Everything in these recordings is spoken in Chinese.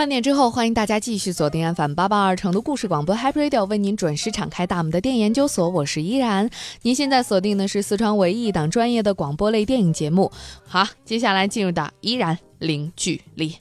半点之后，欢迎大家继续锁定 FM 八八二成都故事广播 Happy Radio，为您准时敞开大门的电影研究所，我是依然。您现在锁定的是四川唯一一档专业的广播类电影节目。好，接下来进入到依然零距离。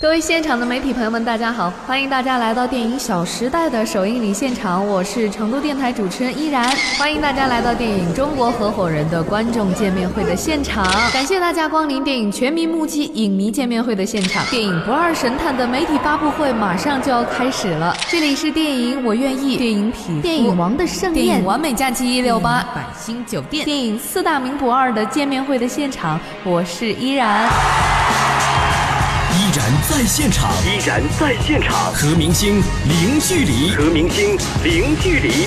各位现场的媒体朋友们，大家好！欢迎大家来到电影《小时代》的首映礼现场，我是成都电台主持人依然。欢迎大家来到电影《中国合伙人》的观众见面会的现场，感谢大家光临电影全民目击影迷见面会的现场。电影《不二神探》的媒体发布会马上就要开始了，这里是电影《我愿意》、电影《匹夫》、电影《王的盛宴》、电影《完美假期一六八》、百星酒店、电影四大名捕二的见面会的现场，我是依然。在现场，依然在现场，和明星零距离，和明星零距离。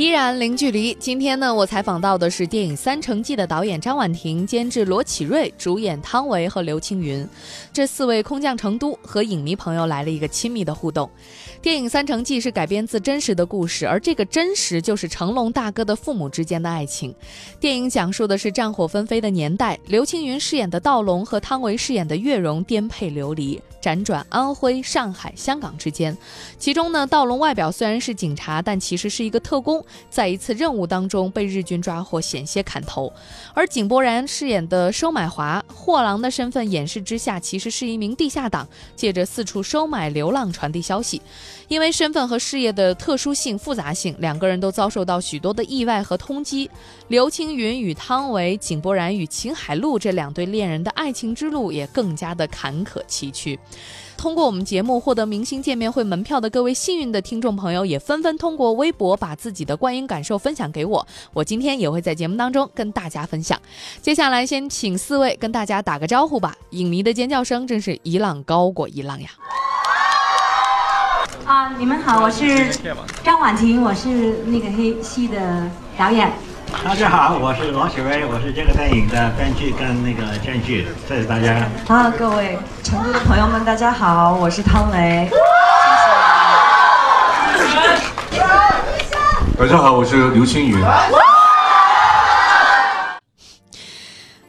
依然零距离。今天呢，我采访到的是电影《三成记》的导演张婉婷，监制罗启瑞，主演汤唯和刘青云，这四位空降成都，和影迷朋友来了一个亲密的互动。电影《三成记》是改编自真实的故事，而这个真实就是成龙大哥的父母之间的爱情。电影讲述的是战火纷飞的年代，刘青云饰演的道龙和汤唯饰演的月容颠沛流离，辗转安徽、上海、香港之间。其中呢，道龙外表虽然是警察，但其实是一个特工，在一次任务当中被日军抓获，险些砍头。而井柏然饰演的收买华，货郎的身份掩饰之下，其实是一名地下党，借着四处收买流浪传递消息。因为身份和事业的特殊性、复杂性，两个人都遭受到许多的意外和通缉。刘青云与汤唯、井柏然与秦海璐这两对恋人的爱情之路也更加的坎坷崎岖。通过我们节目获得明星见面会门票的各位幸运的听众朋友，也纷纷通过微博把自己的观影感受分享给我。我今天也会在节目当中跟大家分享。接下来先请四位跟大家打个招呼吧。影迷的尖叫声真是一浪高过一浪呀！啊，你们好，我是张婉婷，我是那个黑戏的导演。大家好，我是王雪薇，我是这个电影的编剧跟那个监剧，谢谢大家。啊，各位成都的朋友们，大家好，我是汤唯。大家好，我是刘青云。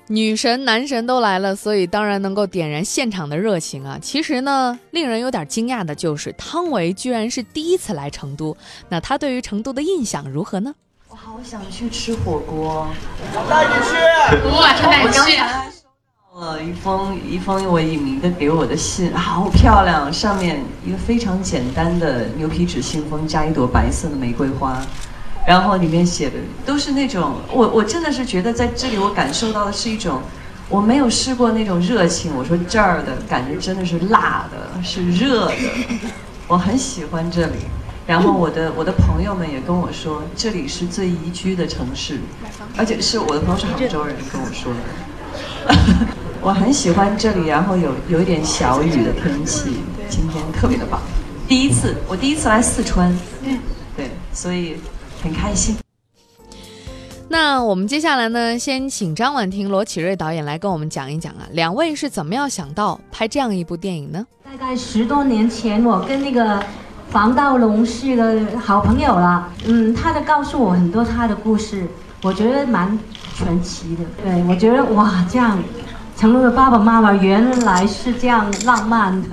女神、男神都来了，所以当然能够点燃现场的热情啊！其实呢，令人有点惊讶的就是汤唯居然是第一次来成都，那她对于成都的印象如何呢？我好想去吃火锅，我带你去。我晚上带你去！收了一封一封我影迷的给我的信，好漂亮，上面一个非常简单的牛皮纸信封，加一朵白色的玫瑰花。然后里面写的都是那种，我我真的是觉得在这里我感受到的是一种，我没有试过那种热情。我说这儿的感觉真的是辣的，是热的，我很喜欢这里。然后我的我的朋友们也跟我说，这里是最宜居的城市，而且是我的朋友是杭州人跟我说的。我很喜欢这里，然后有有一点小雨的天气，今天特别的棒。第一次，我第一次来四川，对，所以。很开心。那我们接下来呢，先请张婉婷、罗启瑞导演来跟我们讲一讲啊，两位是怎么样想到拍这样一部电影呢？大概十多年前，我跟那个黄道龙是个好朋友了。嗯，他的告诉我很多他的故事，我觉得蛮传奇的。对我觉得哇，这样成龙的爸爸妈妈原来是这样浪漫的。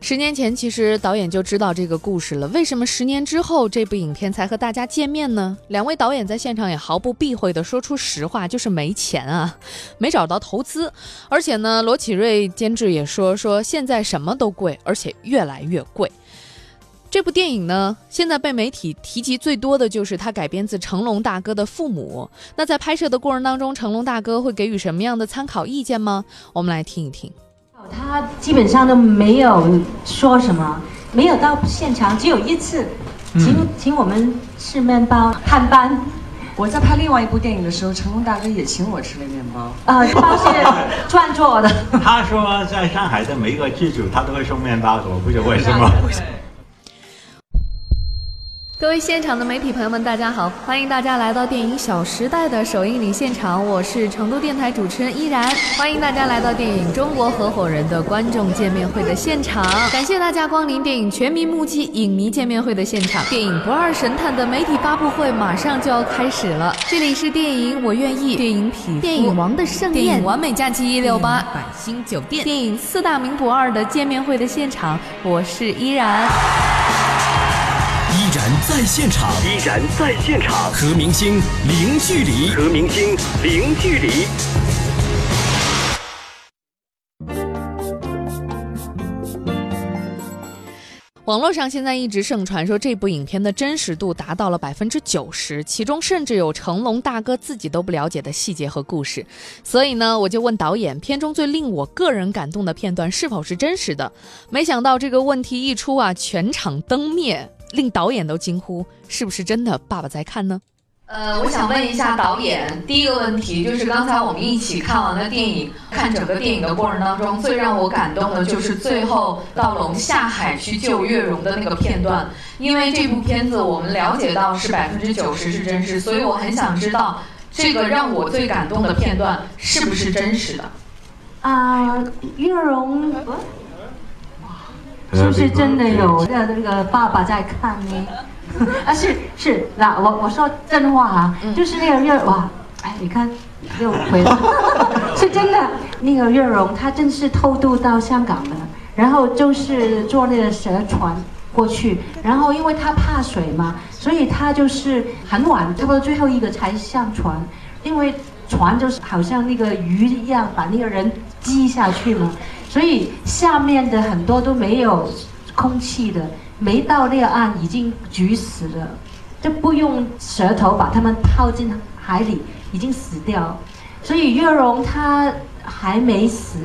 十年前，其实导演就知道这个故事了。为什么十年之后这部影片才和大家见面呢？两位导演在现场也毫不避讳地说出实话，就是没钱啊，没找到投资。而且呢，罗启瑞监制也说，说现在什么都贵，而且越来越贵。这部电影呢，现在被媒体提及最多的就是它改编自成龙大哥的父母。那在拍摄的过程当中，成龙大哥会给予什么样的参考意见吗？我们来听一听。他基本上都没有说什么，没有到现场，只有一次，请请我们吃面包、探班。我在拍另外一部电影的时候，成龙大哥也请我吃了面包。啊，包是 赚做的。他说在上海的每一个剧组，他都会送面包，我不知道为什么。各位现场的媒体朋友们，大家好！欢迎大家来到电影《小时代》的首映礼现场，我是成都电台主持人依然。欢迎大家来到电影《中国合伙人》的观众见面会的现场，感谢大家光临电影全民目击影迷见面会的现场。电影《不二神探》的媒体发布会马上就要开始了，这里是电影《我愿意》、电影《匹电影《王的盛宴》、电影《完美假期一六八》、百星酒店、电影《四大名捕二》的见面会的现场，我是依然。依然在现场，依然在现场，和明星零距离，和明星零距离。网络上现在一直盛传说这部影片的真实度达到了百分之九十，其中甚至有成龙大哥自己都不了解的细节和故事。所以呢，我就问导演，片中最令我个人感动的片段是否是真实的？没想到这个问题一出啊，全场灯灭，令导演都惊呼：是不是真的？爸爸在看呢？呃，我想问一下导演，第一个问题就是刚才我们一起看完了电影，看整个电影的过程当中，最让我感动的就是最后到龙下海去救月容的那个片段。因为这部片子我们了解到是百分之九十是真实，所以我很想知道这个让我最感动的片段是不是真实的？啊，月容，是不是真的有那那个爸爸在看呢？啊，是是，那我我说真话啊，就是那个月哇，哎，你看又回了，是真的，那个月容他真是偷渡到香港的，然后就是坐那个蛇船过去，然后因为他怕水嘛，所以他就是很晚，差不多最后一个才上船，因为船就是好像那个鱼一样把那个人击下去嘛，所以下面的很多都没有空气的。没到那个岸，已经举死了，就不用舌头把他们泡进海里，已经死掉。所以月容她还没死，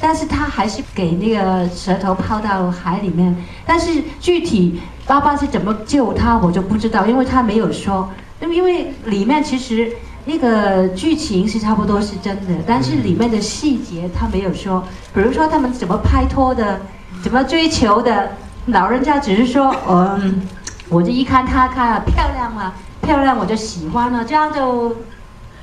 但是她还是给那个舌头泡到海里面。但是具体爸爸是怎么救她，我就不知道，因为他没有说。因为里面其实那个剧情是差不多是真的，但是里面的细节他没有说。比如说他们怎么拍拖的，怎么追求的。老人家只是说，嗯，我就一看她看了漂亮了，漂亮我就喜欢了，这样就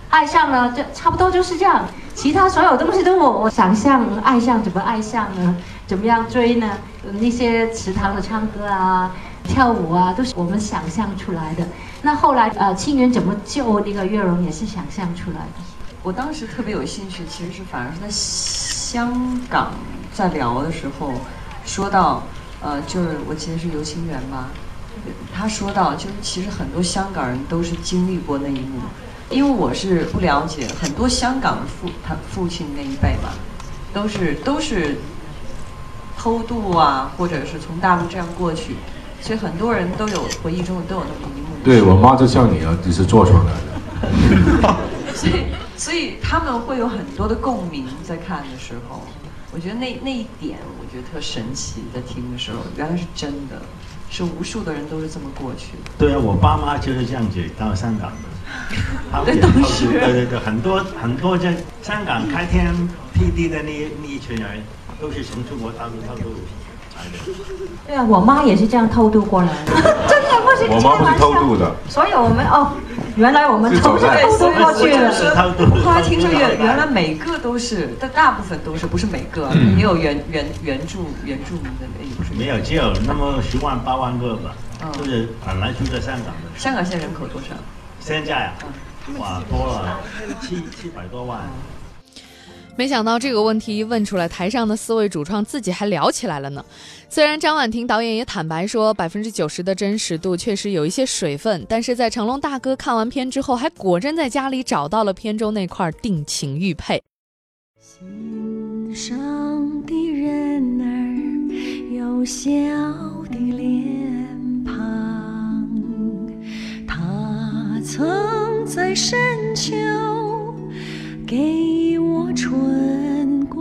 爱上了，就差不多就是这样。其他所有东西都我我想象爱上怎么爱上呢？怎么样追呢？那些池塘的唱歌啊、跳舞啊，都是我们想象出来的。那后来呃，清源怎么救那个月容也是想象出来的。我当时特别有兴趣，其实是反而是在香港在聊的时候说到。呃，就是我记得是刘清源吧，他说到，就是其实很多香港人都是经历过那一幕，因为我是不了解，很多香港的父他父亲那一辈吧，都是都是偷渡啊，或者是从大陆这样过去，所以很多人都有回忆中都有那么一。对我妈就像你啊，你是做出来的。所以所以他们会有很多的共鸣，在看的时候。我觉得那那一点，我觉得特神奇。在听的时候，原来是真的，是无数的人都是这么过去的。对啊，我爸妈就是这样子到香港的。对，都是。对对对，很多很多在香港开天辟地的那那一群人，都是从中国大陆偷渡来的。对啊，我妈也是这样偷渡过来的。真的不是我妈不是偷渡的。所以我们哦。原来我们都是偷渡过去的。后来听说原原来每个都是，但大部分都是不是每个，也有原原原住原住民的那不是？没有，只有那么十万八万个吧，就是本来住在香港的。香港现在人口多少？现在啊，哇，多了七七百多万。没想到这个问题一问出来，台上的四位主创自己还聊起来了呢。虽然张婉婷导演也坦白说，百分之九十的真实度确实有一些水分，但是在成龙大哥看完片之后，还果真在家里找到了片中那块定情玉佩。心上的人儿有笑的脸庞，他曾在深秋给我。春光。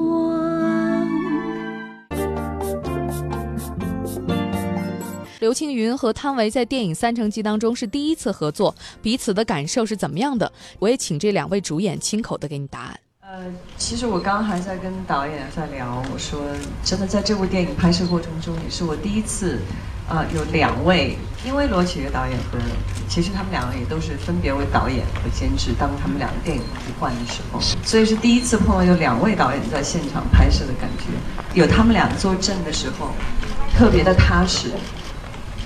刘青云和汤唯在电影《三成记》当中是第一次合作，彼此的感受是怎么样的？我也请这两位主演亲口的给你答案。呃，其实我刚刚还在跟导演在聊，我说真的，在这部电影拍摄过程中，也是我第一次，呃，有两位，因为罗启岳导演和其实他们两个也都是分别为导演和监制，当他们两个电影互换的时候，所以是第一次碰到有两位导演在现场拍摄的感觉，有他们俩坐镇的时候，特别的踏实，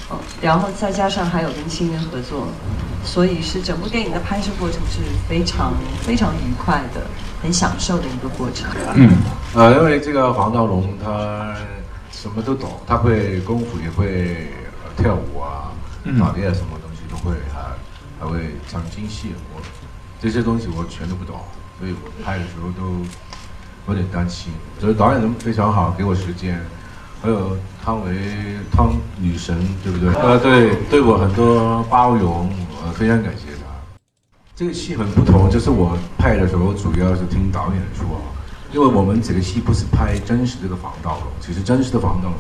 哦，然后再加上还有跟青云合作，所以是整部电影的拍摄过程是非常非常愉快的。很享受的一个过程。嗯，呃，因为这个黄道龙他什么都懂，他会功夫，也会跳舞啊，打猎什么东西都会，还还会唱京戏。我这些东西我全都不懂，所以我拍的时候都有点担心。所以导演人非常好，给我时间。还有汤唯汤女神，对不对？呃，对，对我很多包容，我，非常感谢。这个戏很不同，就是我拍的时候主要是听导演说，因为我们这个戏不是拍真实这个防盗龙，其实真实的防盗龙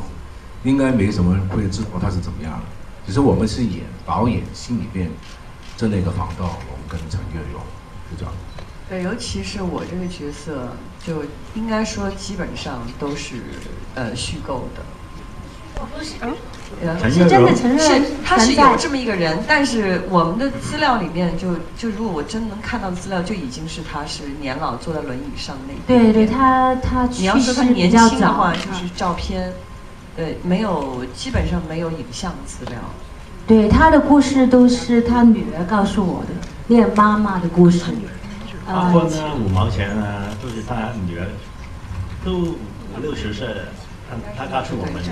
应该没什么人会知道它是怎么样的，只是我们是演导演心里面这那个防盗龙跟陈月荣，就这样。对，尤其是我这个角色，就应该说基本上都是呃虚构的。我不是，是真的承认是他是有这么一个人，但是我们的资料里面就就如果我真能看到资料，就已经是他是年老坐在轮椅上那。对对，他他你要说他年轻的话，就是照片，对，没有基本上没有影像资料。对他的故事都是他女儿告诉我的，念妈妈的故事。包括呢五毛钱啊，都是他女儿，都五六十岁了。他他是我们，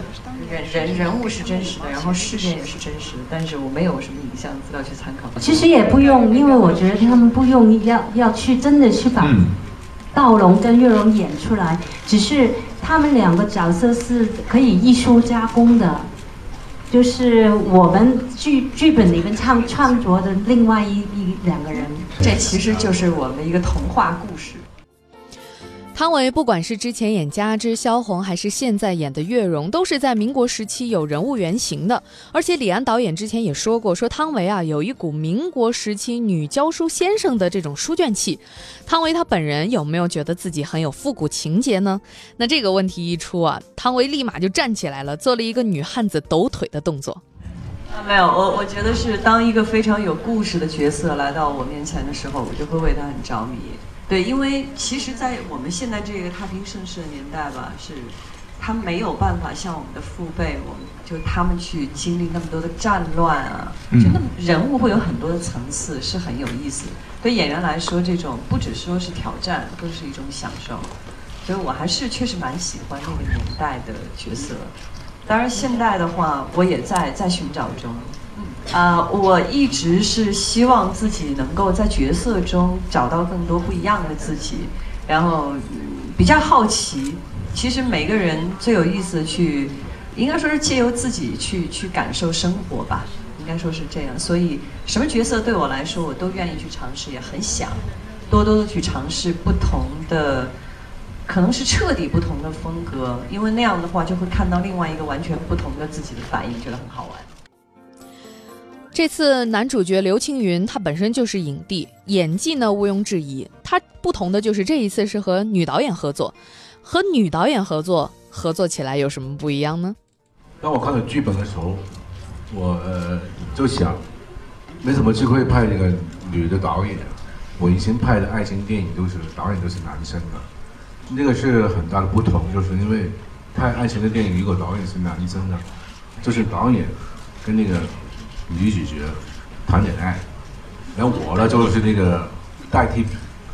人人人物是真实的，然后事件也是真实的，但是我没有什么影像资料去参考。其实也不用，因为我觉得他们不用要要去真的去把道龙跟月荣演出来，只是他们两个角色是可以艺术加工的，就是我们剧剧本里面创创作的另外一一两个人。这其实就是我们一个童话故事。汤唯不管是之前演家之萧红，还是现在演的月容，都是在民国时期有人物原型的。而且李安导演之前也说过，说汤唯啊有一股民国时期女教书先生的这种书卷气。汤唯她本人有没有觉得自己很有复古情节呢？那这个问题一出啊，汤唯立马就站起来了，做了一个女汉子抖腿的动作。没有，我我觉得是当一个非常有故事的角色来到我面前的时候，我就会为他很着迷。对，因为其实，在我们现在这个太平盛世的年代吧，是他没有办法像我们的父辈，我们就他们去经历那么多的战乱啊，就那么人物会有很多的层次，是很有意思。对演员来说，这种不只说是挑战，更是一种享受。所以我还是确实蛮喜欢那个年代的角色。当然，现代的话，我也在在寻找中。啊，我一直是希望自己能够在角色中找到更多不一样的自己，然后比较好奇。其实每个人最有意思去，应该说是借由自己去去感受生活吧，应该说是这样。所以什么角色对我来说，我都愿意去尝试，也很想多多的去尝试不同的，可能是彻底不同的风格，因为那样的话就会看到另外一个完全不同的自己的反应，觉得很好玩。这次男主角刘青云，他本身就是影帝，演技呢毋庸置疑。他不同的就是这一次是和女导演合作，和女导演合作，合作起来有什么不一样呢？当我看到剧本的时候，我呃就想，没什么机会拍一个女的导演。我以前拍的爱情电影都是导演都是男生的，那个是很大的不同，就是因为拍爱情的电影如果导演是男生的，就是导演跟那个。女主角谈恋爱，然后我呢就是那个代替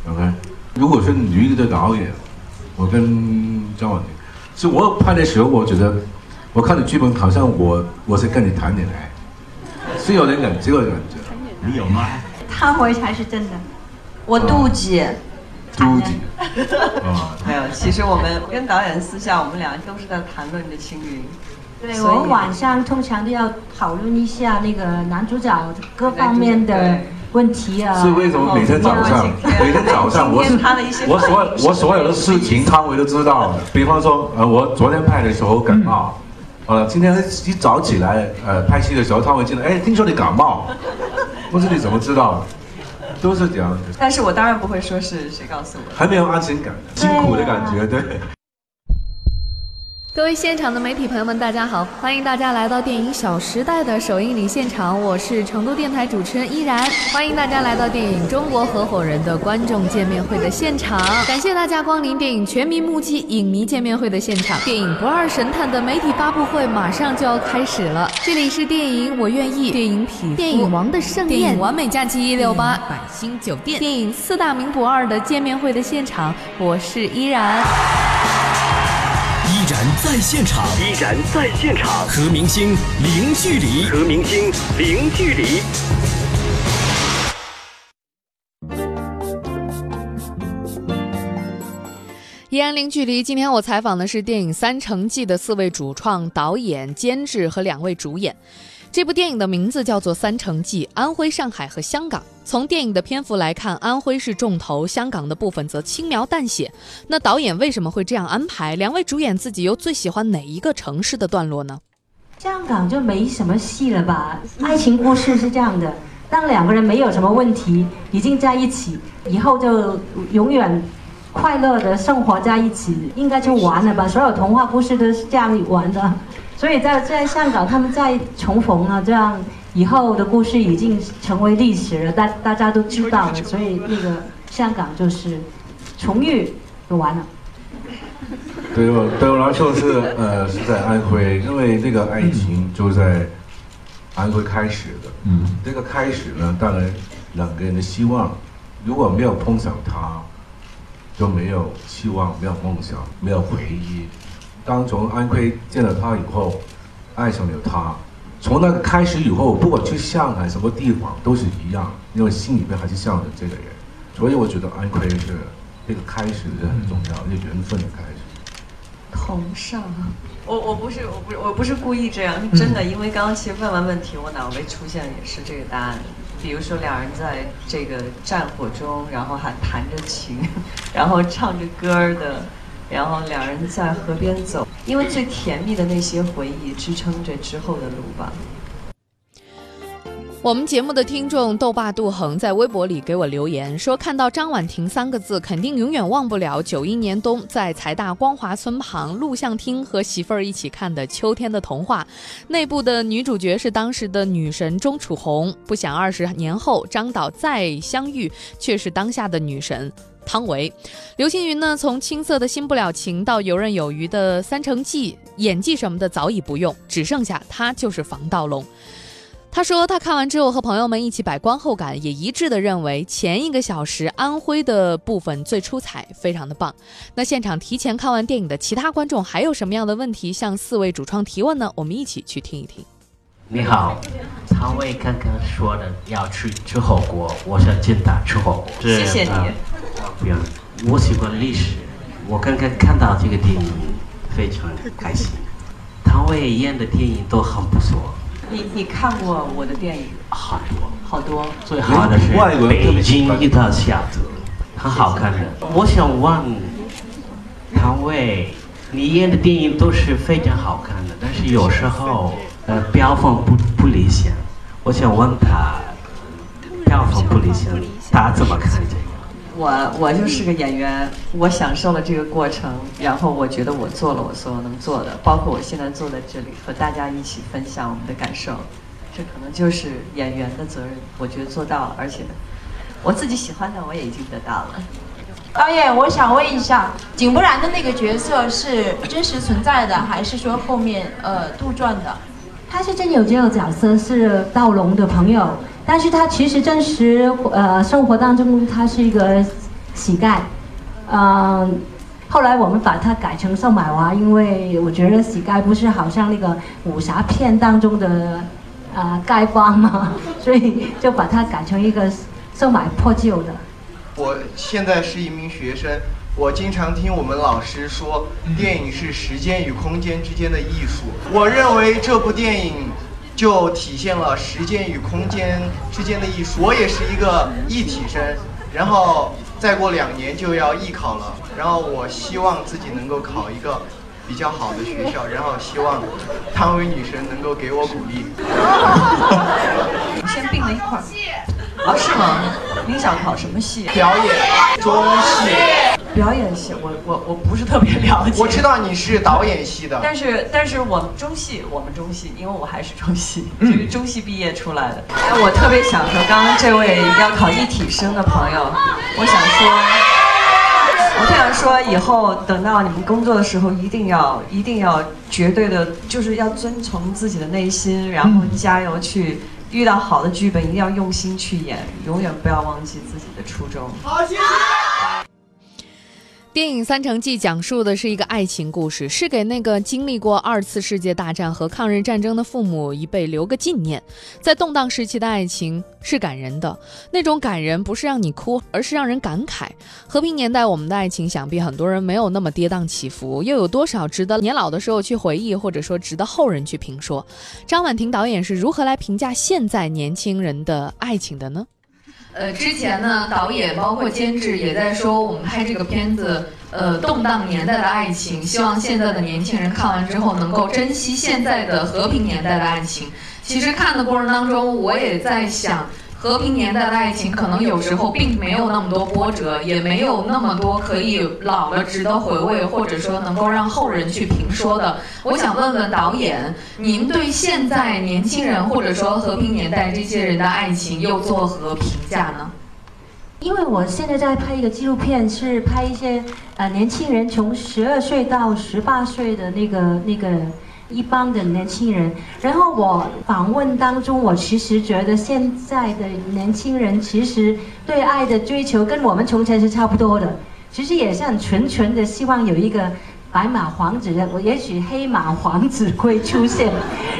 ，OK。如果是女的导演，我跟张婉婷，是我拍的时候，我觉得我看的剧本好像我我是跟你谈恋爱，是有点感这个感觉。你有吗？他回才是真的，我妒忌。妒忌。啊，没有。其实我们跟导演私下，我们俩都是在谈论着青云。对，我们晚上通常都要讨论一下那个男主角各方面的问题啊。是为什么每天早上，每天早上我是我所我所有的事情，汤唯都知道的。比方说，呃，我昨天拍的时候感冒，呃，今天一早起来，呃，拍戏的时候，汤唯进来，哎，听说你感冒，不知你怎么知道的？都是这样的。但是我当然不会说是谁告诉我。还没有安全感，辛苦的感觉，对。各位现场的媒体朋友们，大家好！欢迎大家来到电影《小时代》的首映礼现场，我是成都电台主持人依然。欢迎大家来到电影《中国合伙人》的观众见面会的现场，感谢大家光临电影全民目击影迷见面会的现场。电影《不二神探》的媒体发布会马上就要开始了，这里是电影《我愿意》，电影《匹电影《王的盛宴》，电影《完美假期一六八》，百星酒店，电影《四大名捕二》的见面会的现场，我是依然。依然在现场，依然在现场，和明星零距离，和明星零距离。依然零距离。今天我采访的是电影《三成记》的四位主创、导演、监制和两位主演。这部电影的名字叫做《三城记》，安徽、上海和香港。从电影的篇幅来看，安徽是重头，香港的部分则轻描淡写。那导演为什么会这样安排？两位主演自己又最喜欢哪一个城市的段落呢？香港就没什么戏了吧？爱情故事是这样的：当两个人没有什么问题，已经在一起，以后就永远快乐的生活在一起，应该就完了吧？所有童话故事都是这样玩的。所以在在香港，他们再重逢了，这样以后的故事已经成为历史了，大大家都知道了。所以那个香港就是重遇就完了。对我对我来说是呃是在安徽，因为那个爱情就在安徽开始的。嗯，这个开始呢，当然两个人的希望，如果没有碰上他，就没有希望，没有梦想，没有回忆。当从安徽见了他以后，爱上了他。从那个开始以后，不管去上海什么地方都是一样，因为心里面还是向着这个人。所以我觉得安徽是这个开始是很重要，一个缘分的开始。同上，我我不是我不是我不是故意这样，是真的。因为刚刚其实问完问题，我脑里出现的也是这个答案。比如说两人在这个战火中，然后还弹着琴，然后唱着歌的。然后两人在河边走，因为最甜蜜的那些回忆支撑着之后的路吧。我们节目的听众豆爸杜恒在微博里给我留言说，看到张婉婷三个字，肯定永远忘不了九一年冬在财大光华村旁录像厅和媳妇儿一起看的《秋天的童话》，内部的女主角是当时的女神钟楚红。不想二十年后张导再相遇，却是当下的女神。汤唯，刘青云呢？从青涩的新不了情到游刃有余的三成记，演技什么的早已不用，只剩下他就是防盗龙。他说他看完之后和朋友们一起摆观后感，也一致的认为前一个小时安徽的部分最出彩，非常的棒。那现场提前看完电影的其他观众还有什么样的问题向四位主创提问呢？我们一起去听一听。你好，汤唯刚刚说的要去吃火锅，我想见他吃火锅。谢谢你。不要，我喜欢历史。我刚刚看到这个电影，非常开心。汤唯演的电影都很不错。你你看过我的电影？好多好多。最好的是《北京一到下子》，很好看的。我想问汤唯，你演的电影都是非常好看的，但是有时候呃票房不不理想。我想问他，票房不理想，他怎么看这个？我我就是个演员，我享受了这个过程，然后我觉得我做了我所有能做的，包括我现在坐在这里和大家一起分享我们的感受，这可能就是演员的责任。我觉得做到了，而且我自己喜欢的我也已经得到了。导演，我想问一下，井柏然的那个角色是真实存在的，还是说后面呃杜撰的？他是真有这个角色，是道龙的朋友。但是他其实真实呃生活当中他是一个乞丐，嗯，后来我们把它改成瘦买娃，因为我觉得乞丐不是好像那个武侠片当中的啊丐帮嘛，所以就把它改成一个售买破旧的。我现在是一名学生，我经常听我们老师说，电影是时间与空间之间的艺术。我认为这部电影。就体现了时间与空间之间的艺术。我也是一个艺体生，然后再过两年就要艺考了，然后我希望自己能够考一个比较好的学校，然后希望汤唯女神能够给我鼓励。先并了一块。啊，是吗？您想考什么系？表演、中戏。表演系，我我我不是特别了解。我知道你是导演系的，但是但是我们中戏，我们中戏，因为我还是中戏，就是中戏毕业出来的。哎，我特别想和刚刚这位要考一体生的朋友，我想说，我特想说，以后等到你们工作的时候，一定要一定要绝对的，就是要遵从自己的内心，然后加油去。遇到好的剧本，一定要用心去演，永远不要忘记自己的初衷。好，谢谢。电影《三城记》讲述的是一个爱情故事，是给那个经历过二次世界大战和抗日战争的父母一辈留个纪念。在动荡时期的爱情是感人的，那种感人不是让你哭，而是让人感慨。和平年代我们的爱情，想必很多人没有那么跌宕起伏，又有多少值得年老的时候去回忆，或者说值得后人去评说？张婉婷导演是如何来评价现在年轻人的爱情的呢？呃，之前呢，导演包括监制也在说，我们拍这个片子，呃，动荡年代的爱情，希望现在的年轻人看完之后能够珍惜现在的和平年代的爱情。其实看的过程当中，我也在想。和平年代的爱情，可能有时候并没有那么多波折，也没有那么多可以老了值得回味，或者说能够让后人去评说的。我想问问导演，您对现在年轻人或者说和平年代这些人的爱情又作何评价呢？因为我现在在拍一个纪录片，是拍一些呃年轻人从十二岁到十八岁的那个那个。一帮的年轻人，然后我访问当中，我其实觉得现在的年轻人其实对爱的追求跟我们从前是差不多的，其实也是很纯纯的，希望有一个白马王子，我也许黑马王子会出现，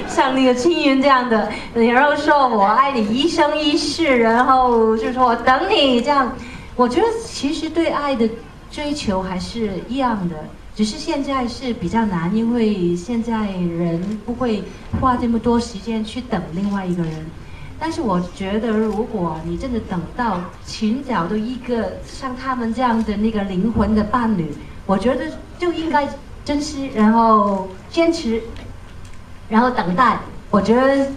像那个青云这样的，然后说我爱你一生一世，然后就说我等你这样，我觉得其实对爱的追求还是一样的。只是现在是比较难，因为现在人不会花这么多时间去等另外一个人。但是我觉得，如果你真的等到寻找到一个像他们这样的那个灵魂的伴侣，我觉得就应该珍惜，然后坚持，然后等待。我觉得。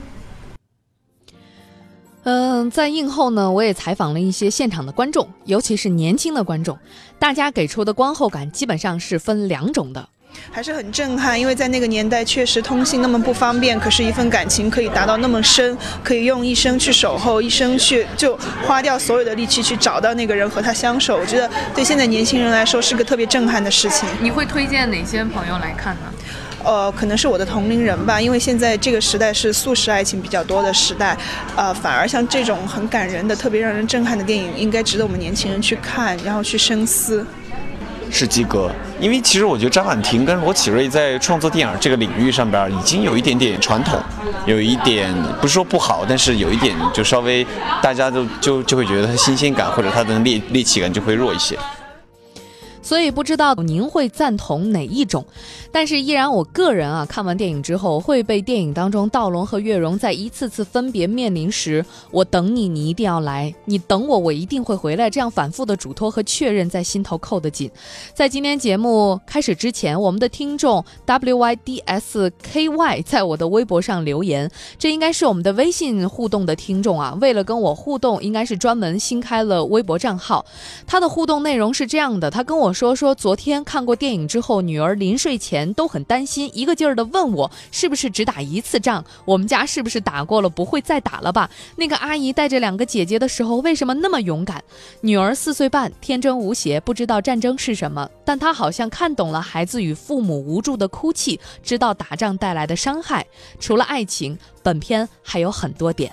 嗯，在映后呢，我也采访了一些现场的观众，尤其是年轻的观众，大家给出的观后感基本上是分两种的，还是很震撼，因为在那个年代确实通信那么不方便，可是一份感情可以达到那么深，可以用一生去守候，一生去就花掉所有的力气去找到那个人和他相守，我觉得对现在年轻人来说是个特别震撼的事情。你会推荐哪些朋友来看呢？呃，可能是我的同龄人吧，因为现在这个时代是速食爱情比较多的时代，呃，反而像这种很感人的、特别让人震撼的电影，应该值得我们年轻人去看，然后去深思。是及格，因为其实我觉得张婉婷跟罗启瑞在创作电影这个领域上边已经有一点点传统，有一点不是说不好，但是有一点就稍微大家都就就会觉得他新鲜感或者他的猎猎奇感就会弱一些。所以不知道您会赞同哪一种，但是依然我个人啊，看完电影之后会被电影当中道龙和月容在一次次分别面临时，我等你，你一定要来，你等我，我一定会回来，这样反复的嘱托和确认在心头扣得紧。在今天节目开始之前，我们的听众 w y d s k y 在我的微博上留言，这应该是我们的微信互动的听众啊，为了跟我互动，应该是专门新开了微博账号。他的互动内容是这样的，他跟我。说说昨天看过电影之后，女儿临睡前都很担心，一个劲儿的问我是不是只打一次仗，我们家是不是打过了，不会再打了吧？那个阿姨带着两个姐姐的时候，为什么那么勇敢？女儿四岁半，天真无邪，不知道战争是什么，但她好像看懂了孩子与父母无助的哭泣，知道打仗带来的伤害。除了爱情，本片还有很多点。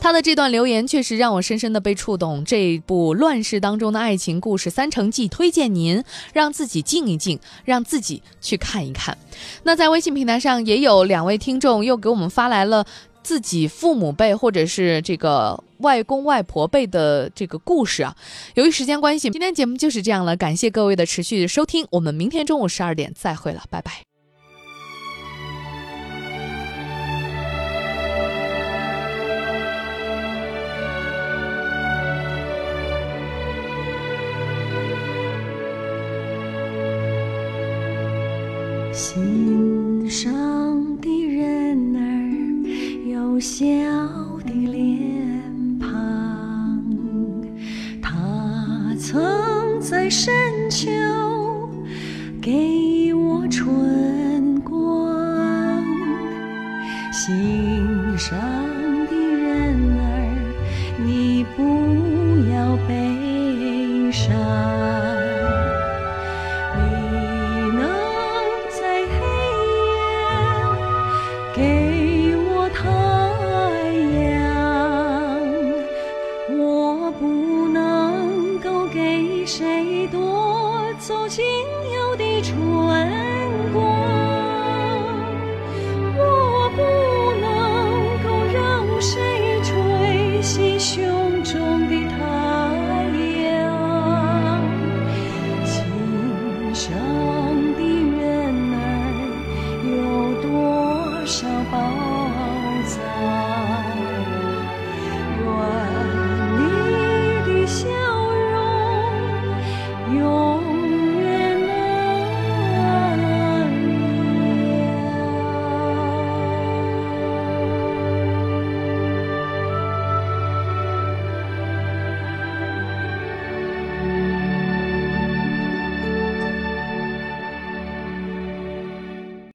他的这段留言确实让我深深的被触动。这部乱世当中的爱情故事《三城记》，推荐您让自己静一静，让自己去看一看。那在微信平台上也有两位听众又给我们发来了自己父母辈或者是这个外公外婆辈的这个故事啊。由于时间关系，今天节目就是这样了。感谢各位的持续收听，我们明天中午十二点再会了，拜拜。心上的人儿，有些心有地处。